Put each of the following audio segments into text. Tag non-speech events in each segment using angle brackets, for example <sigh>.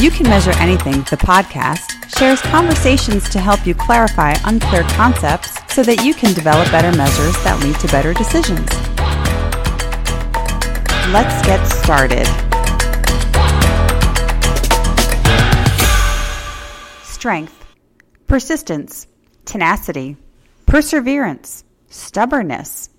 You Can Measure Anything, the podcast, shares conversations to help you clarify unclear concepts so that you can develop better measures that lead to better decisions. Let's get started. Strength, persistence, tenacity, perseverance, stubbornness.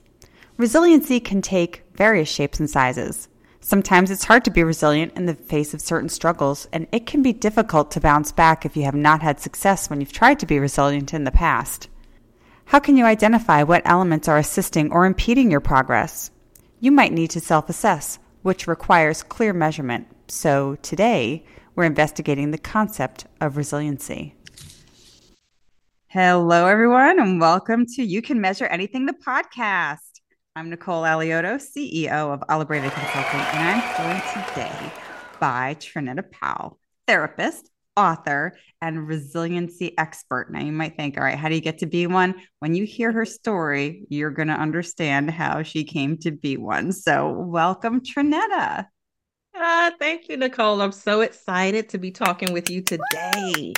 Resiliency can take various shapes and sizes. Sometimes it's hard to be resilient in the face of certain struggles, and it can be difficult to bounce back if you have not had success when you've tried to be resilient in the past. How can you identify what elements are assisting or impeding your progress? You might need to self assess, which requires clear measurement. So today, we're investigating the concept of resiliency. Hello, everyone, and welcome to You Can Measure Anything, the podcast. I'm Nicole Alioto, CEO of Olibreve Consulting, and I'm joined today by Trinetta Powell, therapist, author, and resiliency expert. Now, you might think, all right, how do you get to be one? When you hear her story, you're going to understand how she came to be one. So, welcome, Trinetta. Uh, thank you, Nicole. I'm so excited to be talking with you today.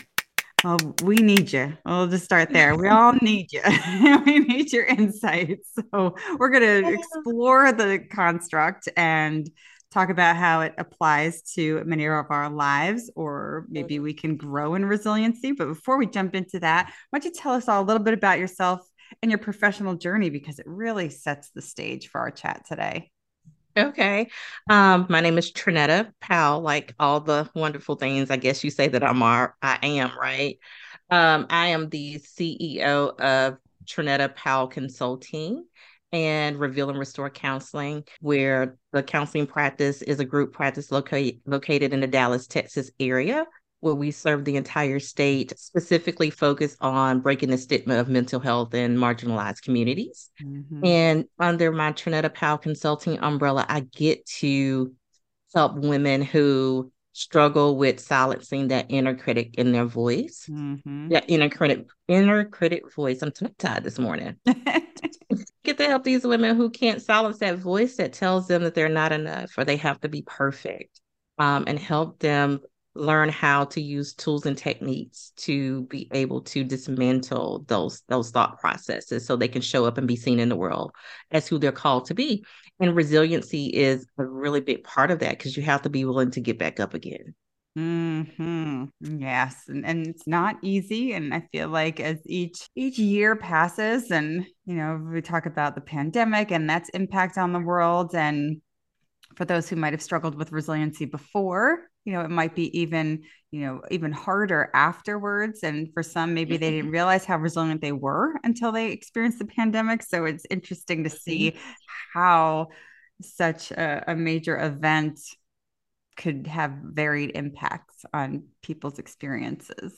Well, we need you. We'll just start there. We all need you. <laughs> we need your insights. So we're going <laughs> to explore the construct and talk about how it applies to many of our lives, or maybe mm-hmm. we can grow in resiliency. But before we jump into that, why don't you tell us all a little bit about yourself and your professional journey because it really sets the stage for our chat today. Okay. Um, my name is Trinetta Powell, like all the wonderful things I guess you say that I'm are, I am, right? Um, I am the CEO of Trinetta Powell Consulting and Reveal and Restore Counseling, where the counseling practice is a group practice located located in the Dallas, Texas area where we serve the entire state, specifically focus on breaking the stigma of mental health in marginalized communities. Mm-hmm. And under my Trinetta Powell Consulting umbrella, I get to help women who struggle with silencing that inner critic in their voice. Mm-hmm. That inner critic, inner critic voice. I'm tired this morning. <laughs> Get to help these women who can't silence that voice that tells them that they're not enough or they have to be perfect. Um, and help them learn how to use tools and techniques to be able to dismantle those those thought processes so they can show up and be seen in the world as who they're called to be and resiliency is a really big part of that because you have to be willing to get back up again hmm Yes, and, and it's not easy. And I feel like as each each year passes, and you know, we talk about the pandemic and that's impact on the world, and for those who might have struggled with resiliency before, you know it might be even you know even harder afterwards. And for some maybe they didn't mm-hmm. realize how resilient they were until they experienced the pandemic. So it's interesting to see mm-hmm. how such a, a major event could have varied impacts on people's experiences.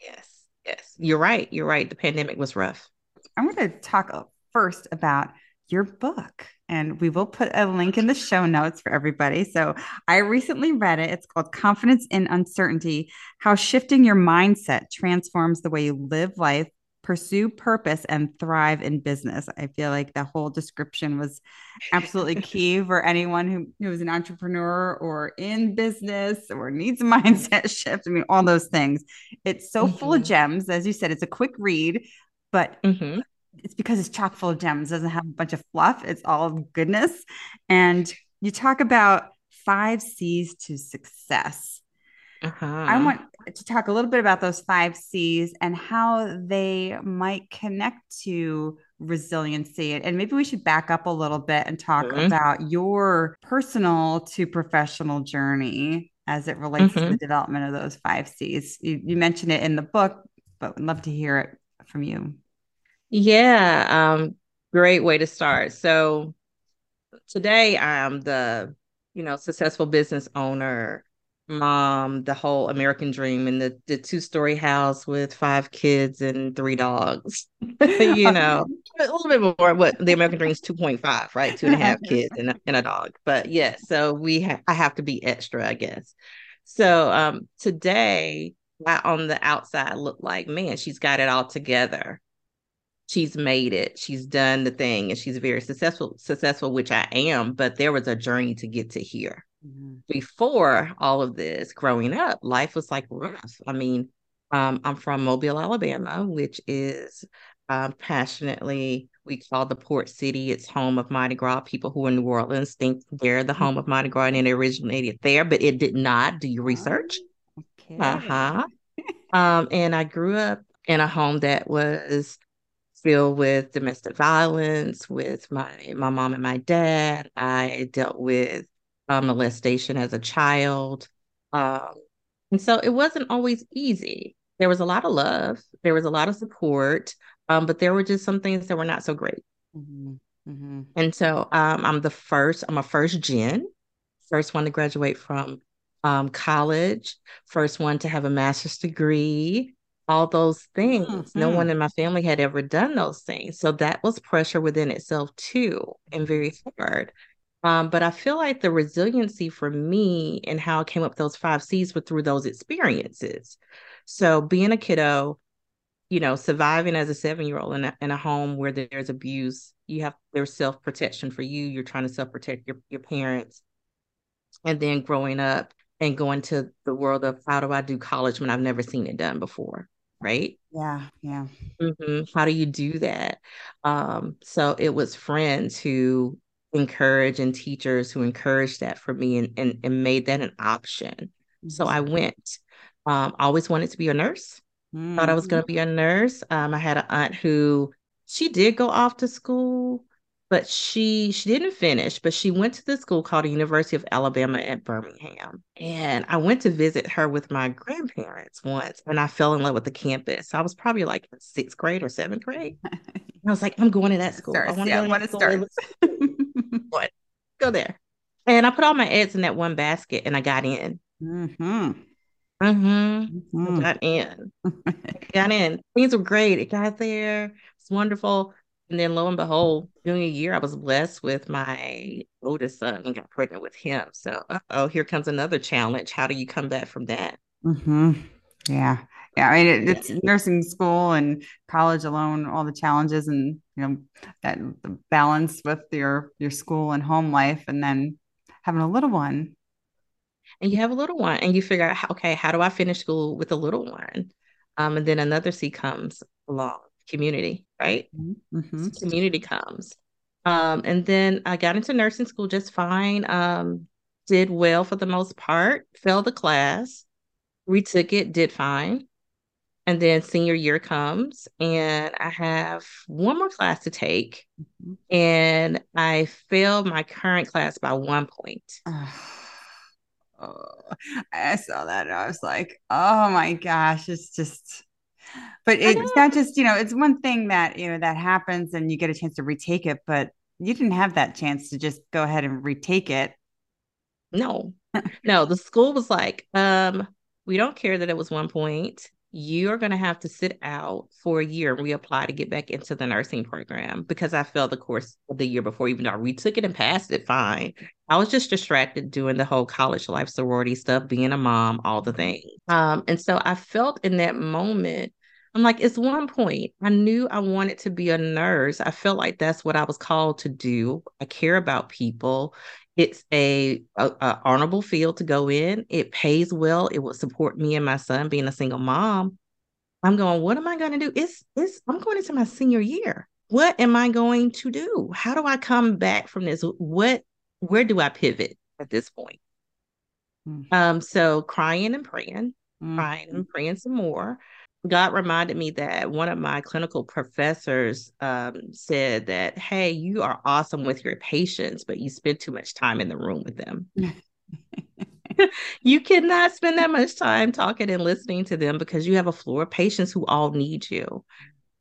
Yes yes. You're right. You're right. The pandemic was rough. I want to talk first about your book and we will put a link in the show notes for everybody. So I recently read it. It's called Confidence in Uncertainty How Shifting Your Mindset Transforms the Way You Live Life, Pursue Purpose, and Thrive in Business. I feel like the whole description was absolutely <laughs> key for anyone who, who is an entrepreneur or in business or needs a <laughs> mindset shift. I mean, all those things. It's so mm-hmm. full of mm-hmm. gems. As you said, it's a quick read, but mm-hmm it's because it's chock full of gems. Doesn't have a bunch of fluff. It's all goodness. And you talk about five C's to success. Uh-huh. I want to talk a little bit about those five C's and how they might connect to resiliency. And maybe we should back up a little bit and talk mm-hmm. about your personal to professional journey as it relates mm-hmm. to the development of those five C's. You, you mentioned it in the book, but would love to hear it from you. Yeah, um, great way to start. So today I'm the, you know, successful business owner, mom, the whole American dream and the, the two-story house with five kids and three dogs. <laughs> you <laughs> know, a little bit more what the American dream is 2.5, right? Two and a half <laughs> kids and a, and a dog. But yeah, so we ha- I have to be extra, I guess. So um today I on the outside look like, man, she's got it all together she's made it she's done the thing and she's very successful successful which i am but there was a journey to get to here mm-hmm. before all of this, growing up, life was like rough. I mean, um, I'm from Mobile, Alabama, which is um, passionately we call the port city. It's home of Mardi Gras. People who are in New Orleans think they're the home of Mardi Gras and it originated there, but it did not. Do your research. Oh, okay. Uh huh. um, and I grew up in a home that was filled with domestic violence with my my mom and my dad. I dealt with um, molestation as a child, um, and so it wasn't always easy. There was a lot of love. There was a lot of support. Um, but there were just some things that were not so great. Mm-hmm. Mm-hmm. And so um, I'm the first, I'm a first gen, first one to graduate from um, college, first one to have a master's degree, all those things. Mm-hmm. No one in my family had ever done those things. So that was pressure within itself too, and very hard. Um, but I feel like the resiliency for me and how I came up those five C's were through those experiences. So being a kiddo, you know, surviving as a seven year old in a, in a home where there's abuse, you have there's self protection for you. You're trying to self protect your, your parents. And then growing up and going to the world of how do I do college when I've never seen it done before? Right. Yeah. Yeah. Mm-hmm. How do you do that? Um, so it was friends who encourage and teachers who encouraged that for me and, and, and made that an option. Mm-hmm. So I went. Um, always wanted to be a nurse. Mm-hmm. Thought I was going to be a nurse. Um, I had an aunt who she did go off to school, but she she didn't finish. But she went to the school called the University of Alabama at Birmingham, and I went to visit her with my grandparents once, and I fell in love with the campus. I was probably like sixth grade or seventh grade. <laughs> I was like, I'm going to that school. Starts, I want to yeah, go to start. <laughs> go there. And I put all my eggs in that one basket, and I got in. Mm-hmm. Mm-hmm. mm-hmm. Got in. <laughs> got in. Things were great. It got there. It's wonderful. And then lo and behold, during a year, I was blessed with my oldest son and got pregnant with him. So, oh, here comes another challenge. How do you come back from that? Mm-hmm. Yeah. Yeah. I mean, it, it's nursing school and college alone, all the challenges and, you know, that the balance with your, your school and home life and then having a little one and you have a little one and you figure out okay how do i finish school with a little one um, and then another c comes along community right mm-hmm. mm-hmm. community comes um, and then i got into nursing school just fine um, did well for the most part failed the class retook it did fine and then senior year comes and i have one more class to take mm-hmm. and i failed my current class by one point <sighs> oh, I saw that and I was like, oh my gosh, it's just but it's not just, you know, it's one thing that, you know, that happens and you get a chance to retake it, but you didn't have that chance to just go ahead and retake it. No. no, the school was like, um, we don't care that it was one point you're going to have to sit out for a year and reapply to get back into the nursing program because I failed the course the year before, even though I retook it and passed it fine. I was just distracted doing the whole college life sorority stuff, being a mom, all the things. Um, and so I felt in that moment, I'm like, it's one point. I knew I wanted to be a nurse. I felt like that's what I was called to do. I care about people. It's a, a, a, honorable field to go in. It pays well. It will support me and my son being a single mom. I'm going, what am I going to do? It's it's I'm going into my senior year. What am I going to do? How do I come back from this? What where do I pivot at this point? Mm-hmm. Um, so crying and praying, mm-hmm. crying and praying some more. God reminded me that one of my clinical professors um, said that, hey, you are awesome with your patients, but you spend too much time in the room with them. <laughs> you cannot spend that much time talking and listening to them because you have a floor of patients who all need you.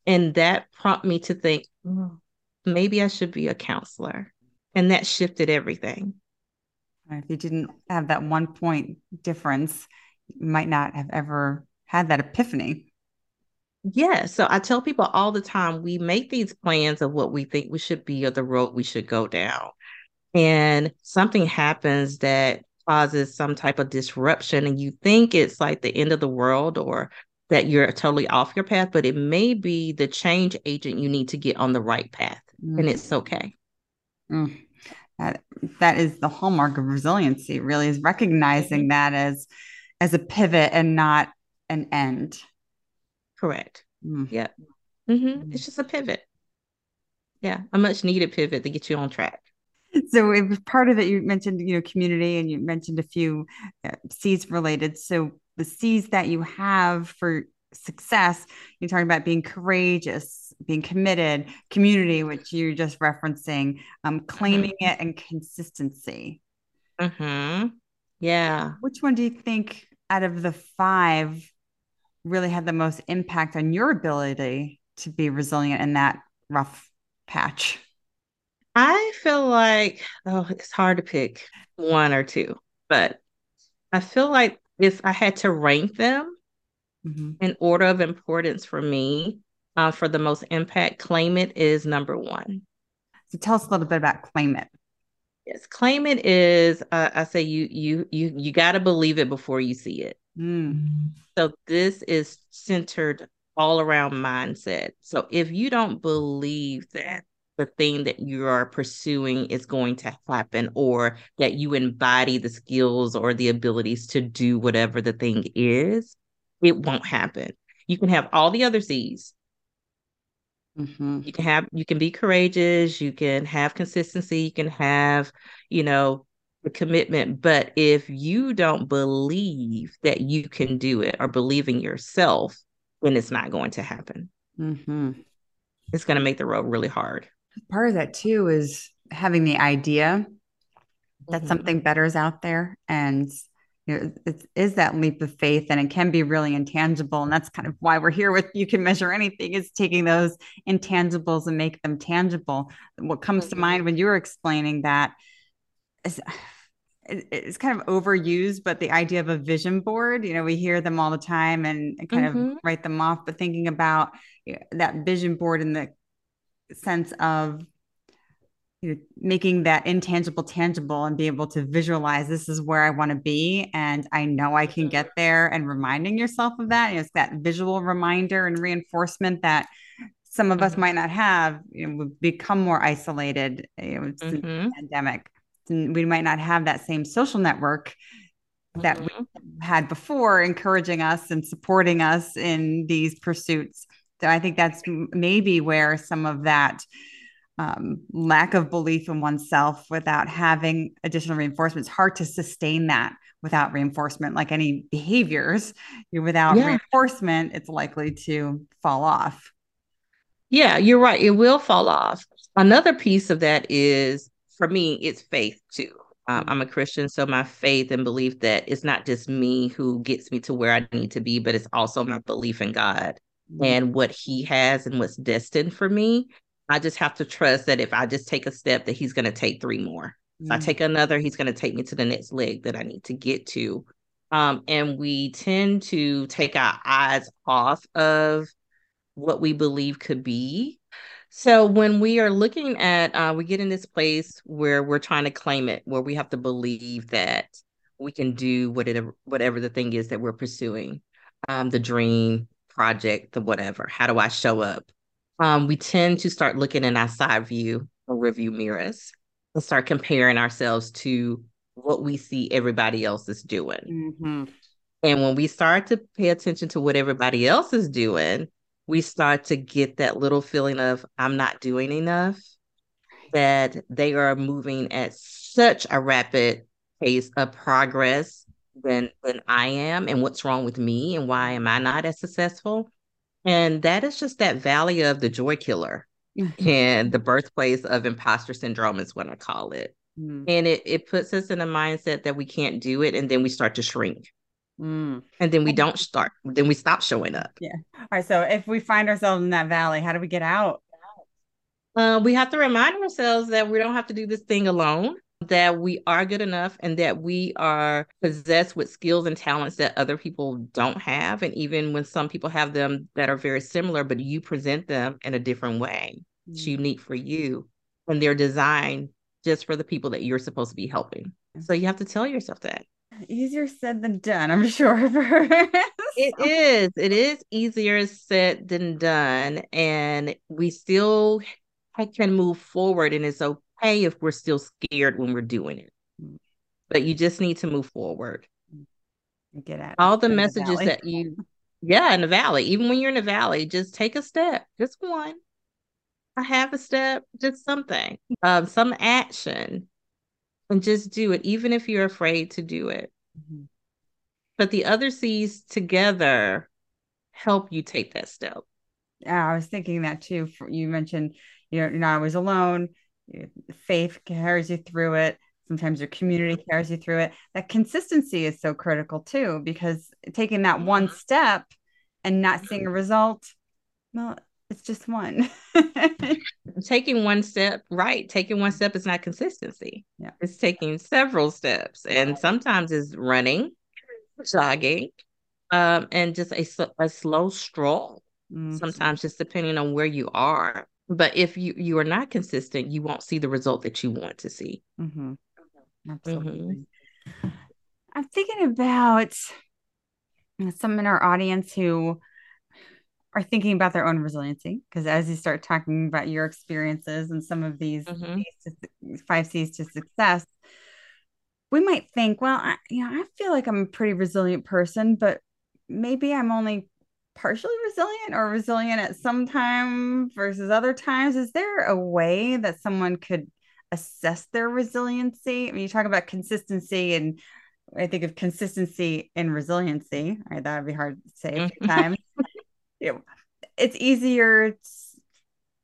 And that prompted me to think, oh, maybe I should be a counselor. And that shifted everything. If you didn't have that one point difference, you might not have ever had that epiphany. Yeah. So I tell people all the time we make these plans of what we think we should be or the road we should go down. And something happens that causes some type of disruption, and you think it's like the end of the world or that you're totally off your path, but it may be the change agent you need to get on the right path. Mm. And it's okay. Mm. That that is the hallmark of resiliency, really, is recognizing mm-hmm. that as as a pivot and not an end. Correct. Mm. Yeah. Mm-hmm. It's just a pivot. Yeah, a much needed pivot to get you on track. So it was part of it. You mentioned, you know, community, and you mentioned a few uh, C's related. So the C's that you have for success, you're talking about being courageous, being committed, community, which you're just referencing, um, claiming mm-hmm. it, and consistency. Hmm. Yeah. Which one do you think out of the five really had the most impact on your ability to be resilient in that rough patch? I feel like, oh, it's hard to pick one or two, but I feel like if I had to rank them mm-hmm. in order of importance for me, uh, for the most impact, Claim It is number one. So tell us a little bit about Claim It. Yes, Claim It is, uh, I say you you you you got to believe it before you see it. Mm. So this is centered all around mindset. So if you don't believe that the thing that you are pursuing is going to happen or that you embody the skills or the abilities to do whatever the thing is, it won't happen. You can have all the other C's. Mm-hmm. You can have you can be courageous, you can have consistency, you can have, you know, the commitment. But if you don't believe that you can do it or believe in yourself, then it's not going to happen. Mm-hmm. It's going to make the road really hard part of that too is having the idea that mm-hmm. something better is out there and you know, it is that leap of faith and it can be really intangible and that's kind of why we're here with you can measure anything is taking those intangibles and make them tangible what comes mm-hmm. to mind when you were explaining that is <sighs> it's kind of overused but the idea of a vision board you know we hear them all the time and kind mm-hmm. of write them off but thinking about that vision board in the sense of you know, making that intangible tangible and be able to visualize this is where I want to be and I know I can get there and reminding yourself of that. You know, it's that visual reminder and reinforcement that some of us mm-hmm. might not have. You know, we've become more isolated. You know, it's mm-hmm. the pandemic. We might not have that same social network that mm-hmm. we had before, encouraging us and supporting us in these pursuits. So I think that's maybe where some of that um, lack of belief in oneself without having additional reinforcement, it's hard to sustain that without reinforcement, like any behaviors. Without yeah. reinforcement, it's likely to fall off. Yeah, you're right. It will fall off. Another piece of that is for me, it's faith too. Um, I'm a Christian, so my faith and belief that it's not just me who gets me to where I need to be, but it's also my belief in God mm-hmm. and what he has and what's destined for me. I just have to trust that if I just take a step, that he's going to take three more. Mm-hmm. If I mm. take another, he's going to take me to the next leg that I need to get to. Um, and we tend to take our eyes off of what we believe could be. So when we are looking at, uh, we get in this place where we're trying to claim it, where we have to believe that we can do whatever whatever the thing is that we're pursuing, um, the dream, project, the whatever. How do I show up? Um, we tend to start looking in our side view or review mirrors and start comparing ourselves to what we see everybody else is doing. Mm-hmm. And when we start to pay attention to what everybody else is doing, we start to get that little feeling of, I'm not doing enough, that they are moving at such a rapid pace of progress than than I am and what's wrong with me and why am I not as successful? And that is just that valley of the joy killer mm-hmm. and the birthplace of imposter syndrome is what I call it. Mm. And it it puts us in a mindset that we can't do it and then we start to shrink. Mm. And then we don't start, then we stop showing up. Yeah. All right. So if we find ourselves in that valley, how do we get out? Uh, we have to remind ourselves that we don't have to do this thing alone that we are good enough and that we are possessed with skills and talents that other people don't have. And even when some people have them that are very similar, but you present them in a different way, mm-hmm. it's unique for you. And they're designed just for the people that you're supposed to be helping. So you have to tell yourself that. Easier said than done, I'm <laughs> sure. it is. It is easier said than done. And we still can move forward and it's okay if we're still scared when we're doing it. But you just need to move forward. Get at all the messages the that you yeah, in the valley. Even when you're in the valley, just take a step, just one. A half a step, just something. Um, some action. And just do it, even if you're afraid to do it. Mm-hmm. But the other C's together help you take that step. Yeah, I was thinking that too. You mentioned you're not always alone. Faith carries you through it. Sometimes your community carries you through it. That consistency is so critical too, because taking that one mm-hmm. step and not seeing a result, well, it's just one. <laughs> taking one step, right? Taking one step is not consistency. Yeah. It's taking several steps. And sometimes it's running, jogging, um, and just a, a slow stroll. Mm-hmm. Sometimes just depending on where you are. But if you you are not consistent, you won't see the result that you want to see. Mm-hmm. Absolutely. Mm-hmm. I'm thinking about some in our audience who are thinking about their own resiliency because as you start talking about your experiences and some of these mm-hmm. five C's to success, we might think, well, I, you know, I feel like I'm a pretty resilient person, but maybe I'm only partially resilient or resilient at some time versus other times. Is there a way that someone could assess their resiliency? I mean, you talk about consistency and I think of consistency and resiliency. Right, that would be hard to say a few times. <laughs> you know, it's easier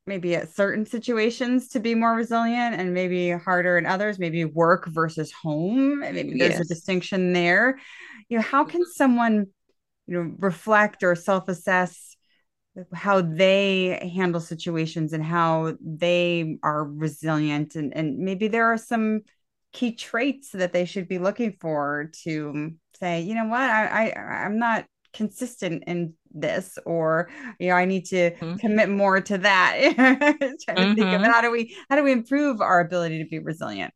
maybe at certain situations to be more resilient and maybe harder in others maybe work versus home maybe there's yes. a distinction there you know how can mm-hmm. someone you know reflect or self-assess how they handle situations and how they are resilient and, and maybe there are some key traits that they should be looking for to say you know what i, I i'm not consistent in this or you know i need to mm-hmm. commit more to that <laughs> trying to mm-hmm. think of mm-hmm. how do we how do we improve our ability to be resilient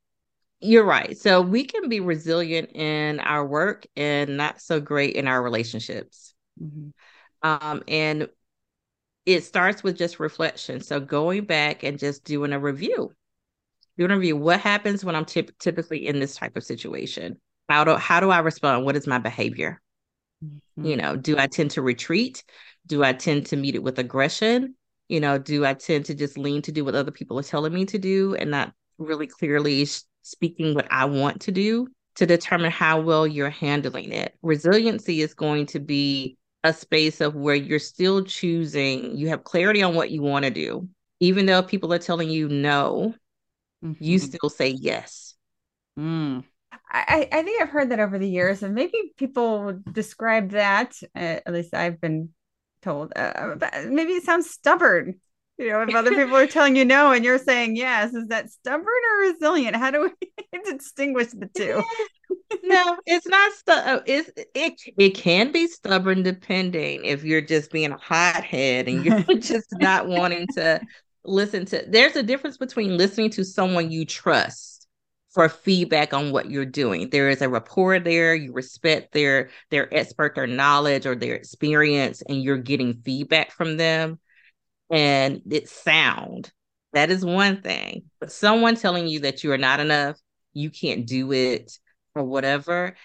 you're right so we can be resilient in our work and not so great in our relationships mm-hmm. um, and it starts with just reflection so going back and just doing a review doing a review what happens when i'm typically in this type of situation how do how do i respond what is my behavior Mm-hmm. You know, do I tend to retreat? Do I tend to meet it with aggression? You know, do I tend to just lean to do what other people are telling me to do and not really clearly speaking what I want to do to determine how well you're handling it? Resiliency is going to be a space of where you're still choosing, you have clarity on what you want to do. Even though people are telling you no, mm-hmm. you still say yes. Mm. I, I think I've heard that over the years, and maybe people describe that, uh, at least I've been told, uh, maybe it sounds stubborn. You know, if other <laughs> people are telling you no and you're saying yes, is that stubborn or resilient? How do we <laughs> distinguish the two? <laughs> no, it's not. Stu- uh, it's it. It can be stubborn depending if you're just being a hothead and you're just not wanting to listen to. There's a difference between listening to someone you trust for feedback on what you're doing. There is a rapport there, you respect their their expert, their knowledge or their experience, and you're getting feedback from them. And it's sound. That is one thing. But someone telling you that you are not enough, you can't do it, or whatever,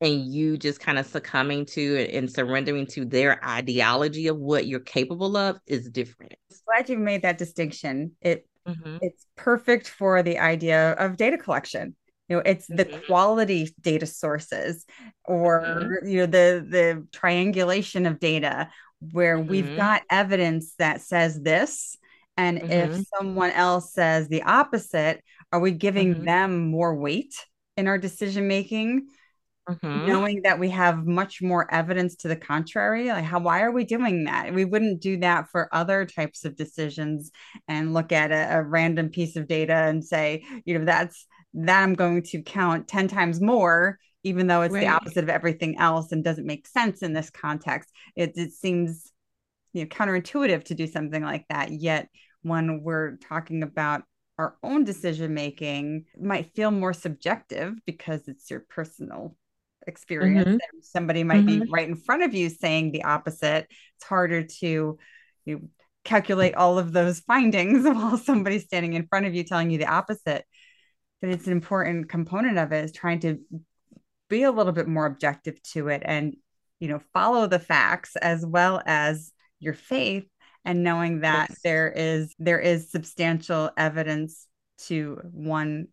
and you just kind of succumbing to it and surrendering to their ideology of what you're capable of is different. Glad you made that distinction. It Mm-hmm. It's perfect for the idea of data collection. You know, it's mm-hmm. the quality data sources or mm-hmm. you know the the triangulation of data where we've mm-hmm. got evidence that says this and if mm-hmm. someone else says the opposite, are we giving mm-hmm. them more weight in our decision making? Mm-hmm. knowing that we have much more evidence to the contrary like how why are we doing that we wouldn't do that for other types of decisions and look at a, a random piece of data and say you know that's that i'm going to count 10 times more even though it's right. the opposite of everything else and doesn't make sense in this context it, it seems you know counterintuitive to do something like that yet when we're talking about our own decision making might feel more subjective because it's your personal experience mm-hmm. somebody might mm-hmm. be right in front of you saying the opposite it's harder to you calculate all of those findings <laughs> while somebody's standing in front of you telling you the opposite. But it's an important component of it is trying to be a little bit more objective to it and you know follow the facts as well as your faith and knowing that yes. there is there is substantial evidence to one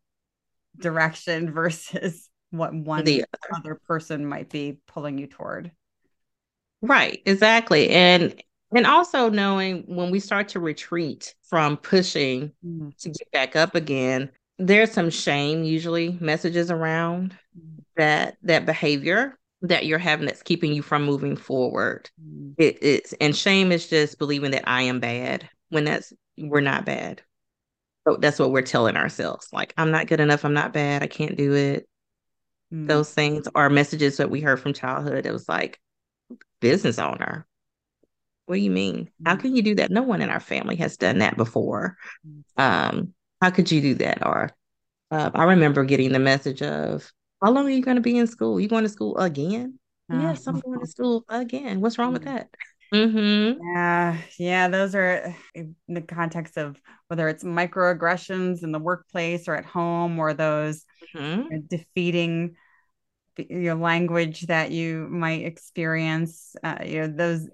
direction <laughs> versus what one the other. other person might be pulling you toward right exactly and and also knowing when we start to retreat from pushing mm-hmm. to get back up again there's some shame usually messages around. That that behavior that you're having that's keeping you from moving forward. It, it's and shame is just believing that i am bad when that's we're not bad. So that's what we're telling ourselves like i'm not good enough i'm not bad i can't do it. Mm. those things are messages that we heard from childhood it was like business owner? What do you mean? How mm. can you do that? No one in our family has done that before. Mm. um how could you do that? Or uh, i remember getting the message of how long are you going to be in school you going to school again uh, yes i'm going to school again what's wrong with that Mm-hmm. Yeah, yeah, those are in the context of whether it's microaggressions in the workplace or at home, or those mm-hmm. you know, defeating your language that you might experience. Uh, you know, those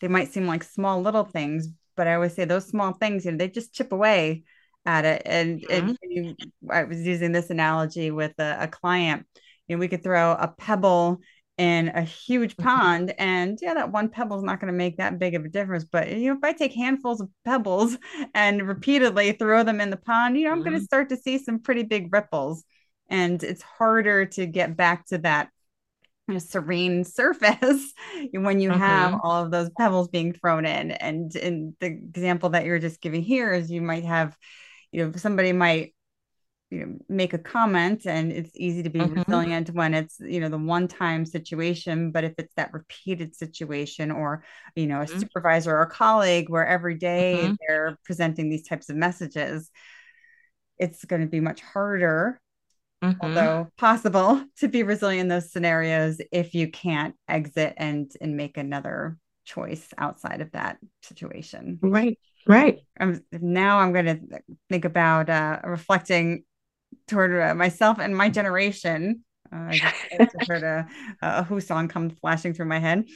they might seem like small little things, but I always say those small things, you know, they just chip away at it. And, mm-hmm. and you, I was using this analogy with a, a client. You know, we could throw a pebble in a huge mm-hmm. pond and yeah that one pebble is not going to make that big of a difference but you know if i take handfuls of pebbles <laughs> and repeatedly throw them in the pond you know i'm mm-hmm. going to start to see some pretty big ripples and it's harder to get back to that you know, serene <laughs> surface when you mm-hmm. have all of those pebbles being thrown in and in the example that you're just giving here is you might have you know somebody might you know make a comment and it's easy to be mm-hmm. resilient when it's you know the one time situation but if it's that repeated situation or you know a mm-hmm. supervisor or a colleague where every day mm-hmm. they're presenting these types of messages it's going to be much harder mm-hmm. although possible <laughs> to be resilient in those scenarios if you can't exit and and make another choice outside of that situation right right um, now i'm going to think about uh, reflecting toward uh, myself and my generation. Uh, I just <laughs> heard a, a Who song come flashing through my head. <laughs>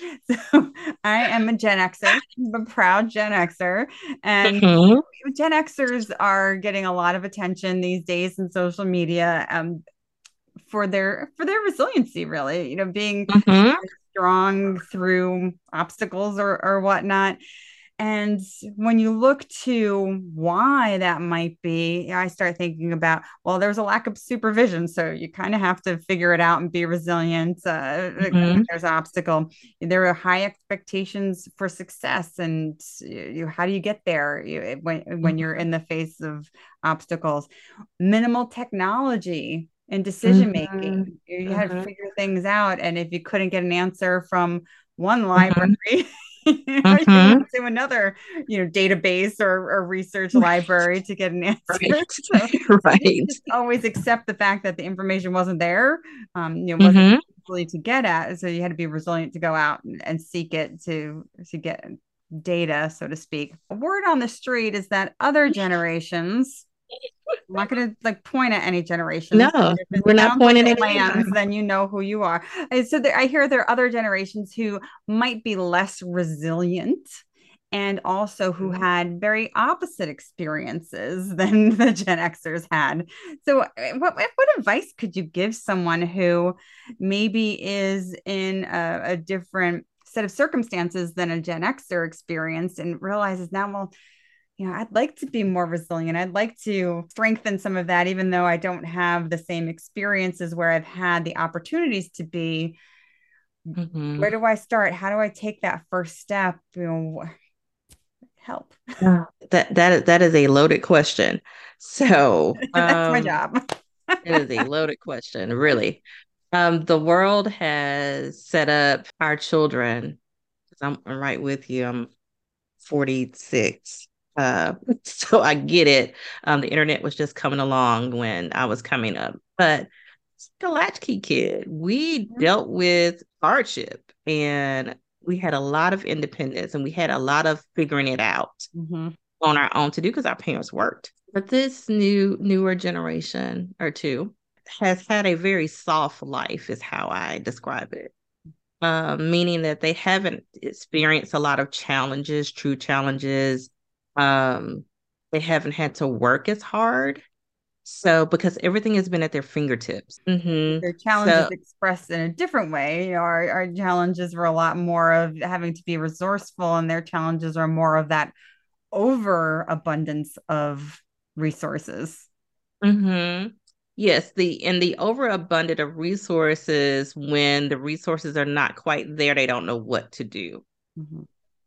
So I am a Gen Xer, I'm a proud Gen Xer. And mm-hmm. Gen Xers are getting a lot of attention these days in social media um, for their for their resiliency, really, you know, being mm-hmm. strong through obstacles or, or whatnot. And when you look to why that might be, I start thinking about, well, there's a lack of supervision. So you kind of have to figure it out and be resilient. Uh, mm-hmm. There's an obstacle. There are high expectations for success. And you, how do you get there you, when, when mm-hmm. you're in the face of obstacles? Minimal technology and decision making. Mm-hmm. You had to mm-hmm. figure things out. And if you couldn't get an answer from one mm-hmm. library, <laughs> <laughs> mm-hmm. to another, you know, database or, or research library to get an answer. Right. <laughs> So, <laughs> right. always accept the fact that the information wasn't there. Um, you know, wasn't mm-hmm. to get at. So you had to be resilient to go out and, and seek it to to get data, so to speak. A word on the street is that other generations I'm not going to like point at any generation. No, we're not pointing at lands. Then you know who you are. And so there, I hear there are other generations who might be less resilient and also who mm-hmm. had very opposite experiences <laughs> than the Gen Xers had. So, eh, what, what advice could you give someone who maybe is in a, a different set of circumstances than a Gen Xer experienced and realizes now, well, you know, I'd like to be more resilient. I'd like to strengthen some of that, even though I don't have the same experiences where I've had the opportunities to be. Mm-hmm. Where do I start? How do I take that first step? You know, help. Yeah, that that that is a loaded question. So <laughs> that's um, my job. <laughs> it is a loaded question, really. Um, the world has set up our children. I'm, I'm right with you. I'm 46 uh, <laughs> so I get it. Um, the internet was just coming along when I was coming up, but the latchkey kid, we dealt with hardship and we had a lot of independence and we had a lot of figuring it out mm-hmm. on our own to do because our parents worked. But this new newer generation or two has had a very soft life, is how I describe it. Um, meaning that they haven't experienced a lot of challenges, true challenges. Um, they haven't had to work as hard. So, because everything has been at their fingertips. Mm-hmm. Their challenges so, expressed in a different way. Our, our challenges were a lot more of having to be resourceful, and their challenges are more of that overabundance of resources. Mm-hmm. Yes, the and the overabundant of resources when the resources are not quite there, they don't know what to do. Mm-hmm.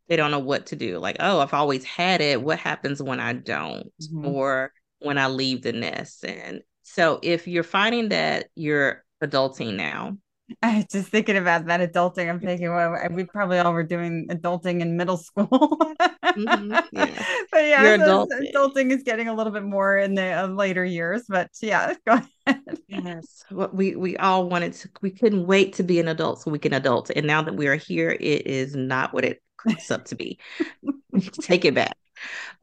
They don't know what to do. Like, oh, I've always had it. What happens when I don't? Mm-hmm. Or when I leave the nest? And so if you're finding that you're adulting now, <laughs> I was just thinking about that adulting. I'm thinking, well, we probably all were doing adulting in middle school. mm-hmm, yeah. <laughs> But yeah, so adulting. adulting. is getting a little bit more in the uh, later years. But yeah, <laughs> go ahead. yes, what we we all wanted to. We couldn't wait to be an adult so we can adult. And now that we are here, it is not what it cracks up to be. Take it back.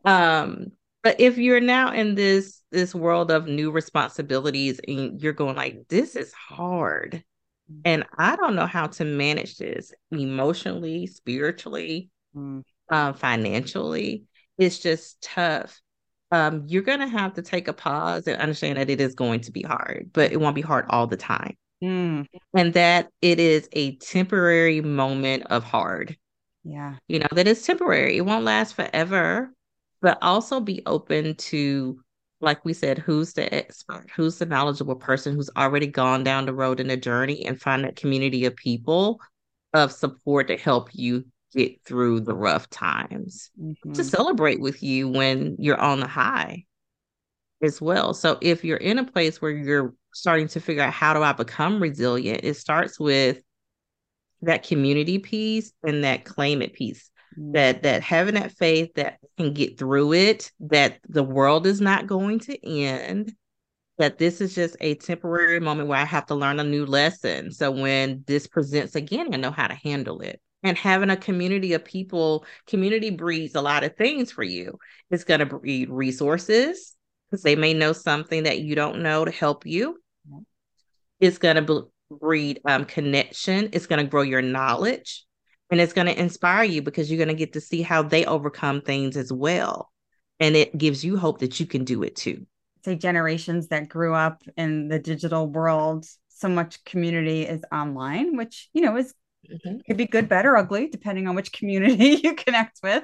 Um, but if you're now in this this world of new responsibilities and you're going like, this is hard and I don't know how to manage this emotionally, spiritually, mm. uh, financially. It's just tough. Um, you're going to have to take a pause and understand that it is going to be hard, but it won't be hard all the time. Mm. And that it is a temporary moment of hard. Yeah. You know, that is temporary. It won't last forever, but also be open to like we said, who's the expert, who's the knowledgeable person who's already gone down the road in a journey and find a community of people of support to help you get through the rough times, mm-hmm. to celebrate with you when you're on the high as well. So if you're in a place where you're starting to figure out how do I become resilient, it starts with that community piece and that claim it piece mm-hmm. that that having that faith that can get through it that the world is not going to end that this is just a temporary moment where i have to learn a new lesson. So when this presents again i know how to handle it. And having a community of people community breeds a lot of things for you. It's going to breed resources because they may know something that you don't know to help you. It's going to breed um, connection it's going to grow your knowledge and it's going to inspire you because you're going to get to see how they overcome things as well and it gives you hope that you can do it too say generations that grew up in the digital world so much community is online which you know is mm-hmm. could be good bad or ugly depending on which community <laughs> you connect with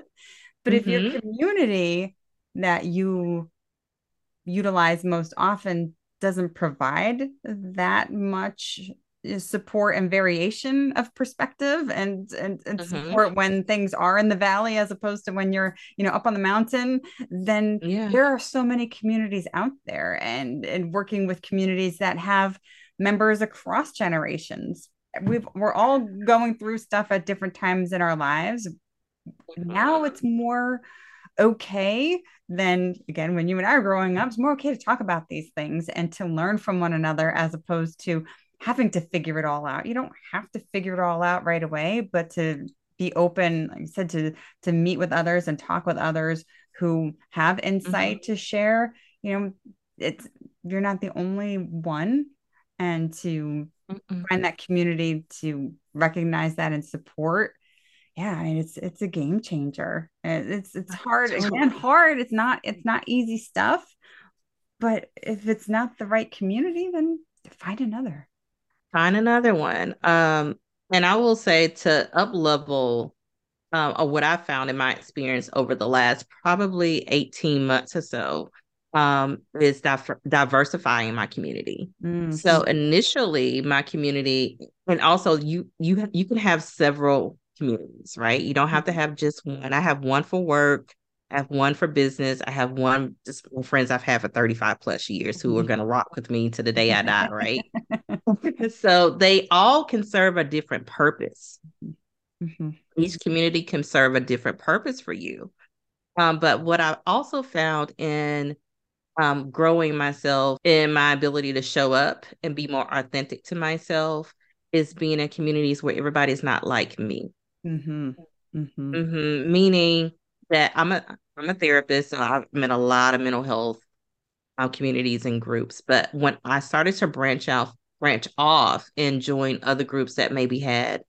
but mm-hmm. if your mm-hmm. community that you utilize most often doesn't provide that much support and variation of perspective and and, and mm-hmm. support when things are in the valley as opposed to when you're you know up on the mountain then yeah. there are so many communities out there and and working with communities that have members across generations we've we're all going through stuff at different times in our lives now it's more okay then again when you and I are growing up it's more okay to talk about these things and to learn from one another as opposed to having to figure it all out. You don't have to figure it all out right away, but to be open, like I said, to to meet with others and talk with others who have insight mm-hmm. to share. You know, it's you're not the only one, and to mm find that community to recognize that and support. Yeah, it's it's a game changer. It's it's hard again, hard. It's not it's not easy stuff, but if it's not the right community, then find another find another one. Um, and I will say to up level um, of what I found in my experience over the last probably 18 months or so um, is diver- diversifying my community. Mm-hmm. So initially, my community, and also you you you can have several communities, right? You don't have to have just one. I have one for work. I have one for business. I have one just for friends I've had for 35 plus years who are mm-hmm. going to rock with me to the day I die, right? <laughs> so they all can serve a different purpose. Mm-hmm. Each community can serve a different purpose for you. Um, but what I also found in um, growing myself in my ability to show up and be more authentic to myself is being in communities where everybody's not like me. Mm-hmm. Mm-hmm. Mm-hmm. Meaning that I'm a I'm a therapist, and I've met a lot of mental health um, communities and groups. But when I started to branch out, branch off and join other groups that maybe had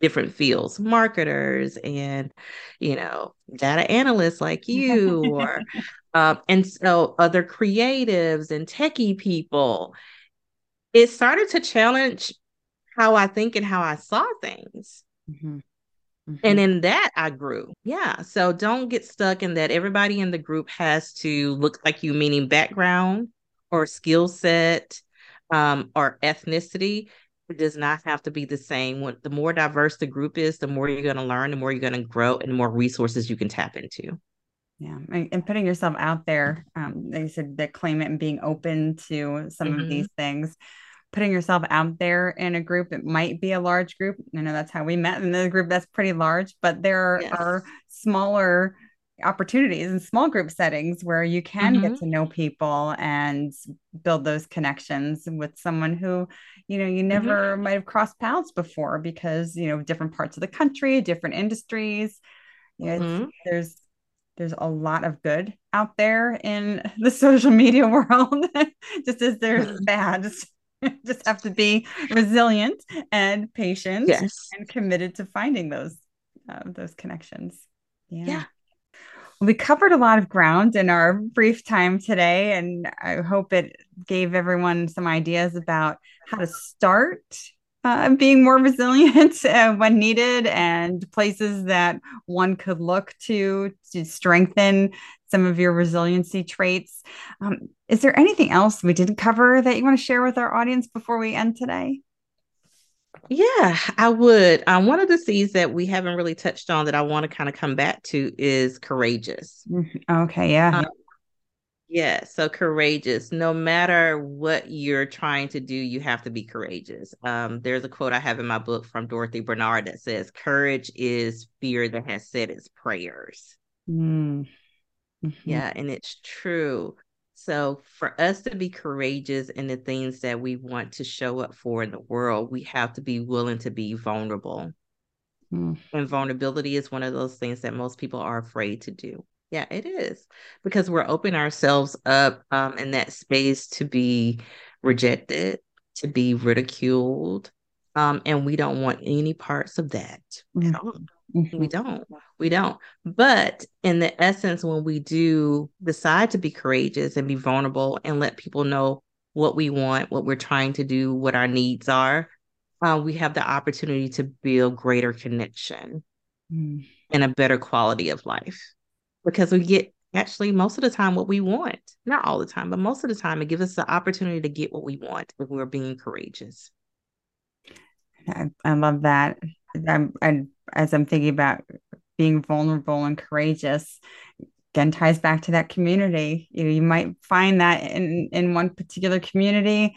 different fields, marketers and you know data analysts like <laughs> you, or um, and so other creatives and techie people, it started to challenge how I think and how I saw things. Mm-hmm. Mm-hmm. And in that, I grew. Yeah. So don't get stuck in that everybody in the group has to look like you, meaning background or skill set um, or ethnicity. It does not have to be the same. When, the more diverse the group is, the more you're going to learn, the more you're going to grow, and the more resources you can tap into. Yeah, and putting yourself out there. Um, like you said, that claim it and being open to some mm-hmm. of these things putting yourself out there in a group it might be a large group i know that's how we met in the group that's pretty large but there yes. are smaller opportunities and small group settings where you can mm-hmm. get to know people and build those connections with someone who you know you mm-hmm. never mm-hmm. might have crossed paths before because you know different parts of the country different industries you know, mm-hmm. there's there's a lot of good out there in <laughs> the social media world <laughs> just as there's <laughs> bad <laughs> just have to be resilient and patient yes. and committed to finding those uh, those connections yeah. yeah we covered a lot of ground in our brief time today and i hope it gave everyone some ideas about how to start uh, being more <laughs> resilient uh, when needed and places that one could look to to strengthen some of your resiliency traits. Um, is there anything else we didn't cover that you want to share with our audience before we end today? Yeah, I would. Um, one of the C's that we haven't really touched on that I want to kind of come back to is courageous. Mm-hmm. Okay, yeah. Um, yeah, so courageous. No matter what you're trying to do, you have to be courageous. Um, there's a quote I have in my book from Dorothy Bernard that says, Courage is fear that has said its prayers. Mm. Mm-hmm. Yeah, and it's true. So, for us to be courageous in the things that we want to show up for in the world, we have to be willing to be vulnerable. Mm. And vulnerability is one of those things that most people are afraid to do. Yeah, it is because we're opening ourselves up um, in that space to be rejected, to be ridiculed, um, and we don't want any parts of that mm. at all. Mm-hmm. We don't. We don't. But in the essence, when we do decide to be courageous and be vulnerable and let people know what we want, what we're trying to do, what our needs are, uh, we have the opportunity to build greater connection mm. and a better quality of life because we get actually most of the time what we want. Not all the time, but most of the time, it gives us the opportunity to get what we want if we're being courageous. I, I love that. I'm, I, as I'm thinking about being vulnerable and courageous, again ties back to that community. You know, you might find that in in one particular community,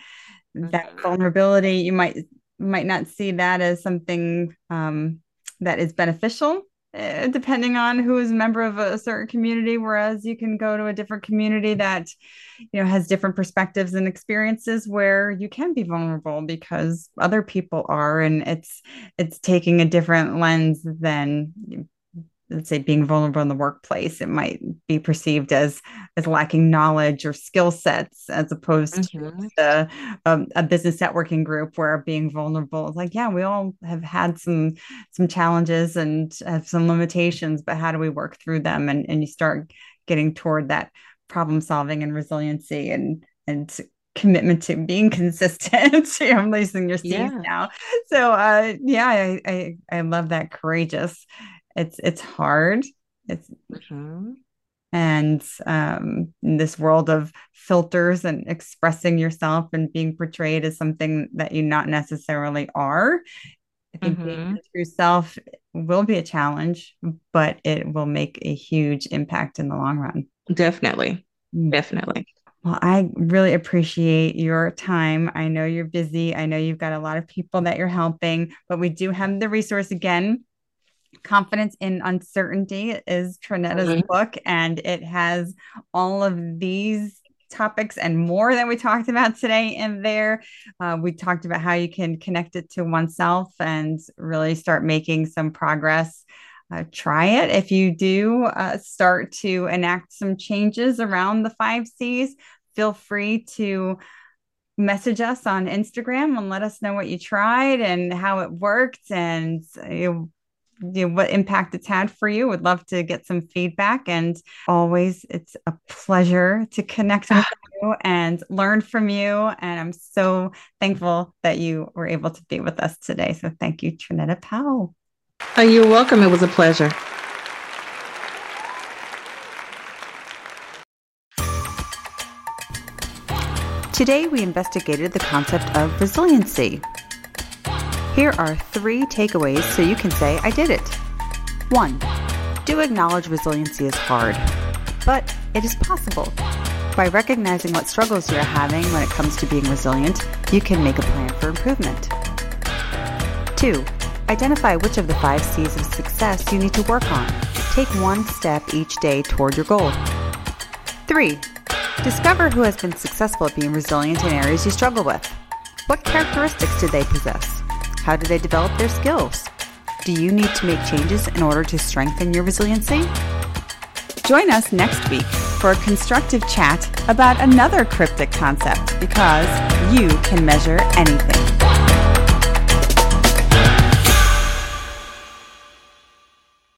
that mm-hmm. vulnerability, you might might not see that as something um, that is beneficial Eh, depending on who is a member of a certain community whereas you can go to a different community that you know has different perspectives and experiences where you can be vulnerable because other people are and it's it's taking a different lens than let's say being vulnerable in the workplace it might be perceived as as lacking knowledge or skill sets as opposed mm-hmm. to a, um, a, business networking group where being vulnerable is like yeah we all have had some some challenges and have some limitations but how do we work through them and and you start getting toward that problem solving and resiliency and and commitment to being <laughs> consistent. <laughs> I'm losing your C's yeah. now. So uh yeah, I, I I love that courageous it's it's hard it's mm-hmm. and um in this world of filters and expressing yourself and being portrayed as something that you not necessarily are i think mm-hmm. being true self will be a challenge but it will make a huge impact in the long run definitely mm. definitely well, I really appreciate your time. I know you're busy. I know you've got a lot of people that you're helping, but we do have the resource again Confidence in Uncertainty is Trinetta's mm-hmm. book, and it has all of these topics and more that we talked about today in there. Uh, we talked about how you can connect it to oneself and really start making some progress. Uh, try it. If you do uh, start to enact some changes around the five C's, feel free to message us on Instagram and let us know what you tried and how it worked and you know, you know, what impact it's had for you. Would love to get some feedback. And always, it's a pleasure to connect with <laughs> you and learn from you. And I'm so thankful that you were able to be with us today. So thank you, Trinetta Powell. Oh, you're welcome. It was a pleasure. Today, we investigated the concept of resiliency. Here are three takeaways so you can say, I did it. One, do acknowledge resiliency is hard, but it is possible. By recognizing what struggles you're having when it comes to being resilient, you can make a plan for improvement. Two, identify which of the five C's of success you need to work on. Take one step each day toward your goal. Three, discover who has been successful at being resilient in areas you struggle with. What characteristics do they possess? How do they develop their skills? Do you need to make changes in order to strengthen your resiliency? Join us next week for a constructive chat about another cryptic concept because you can measure anything.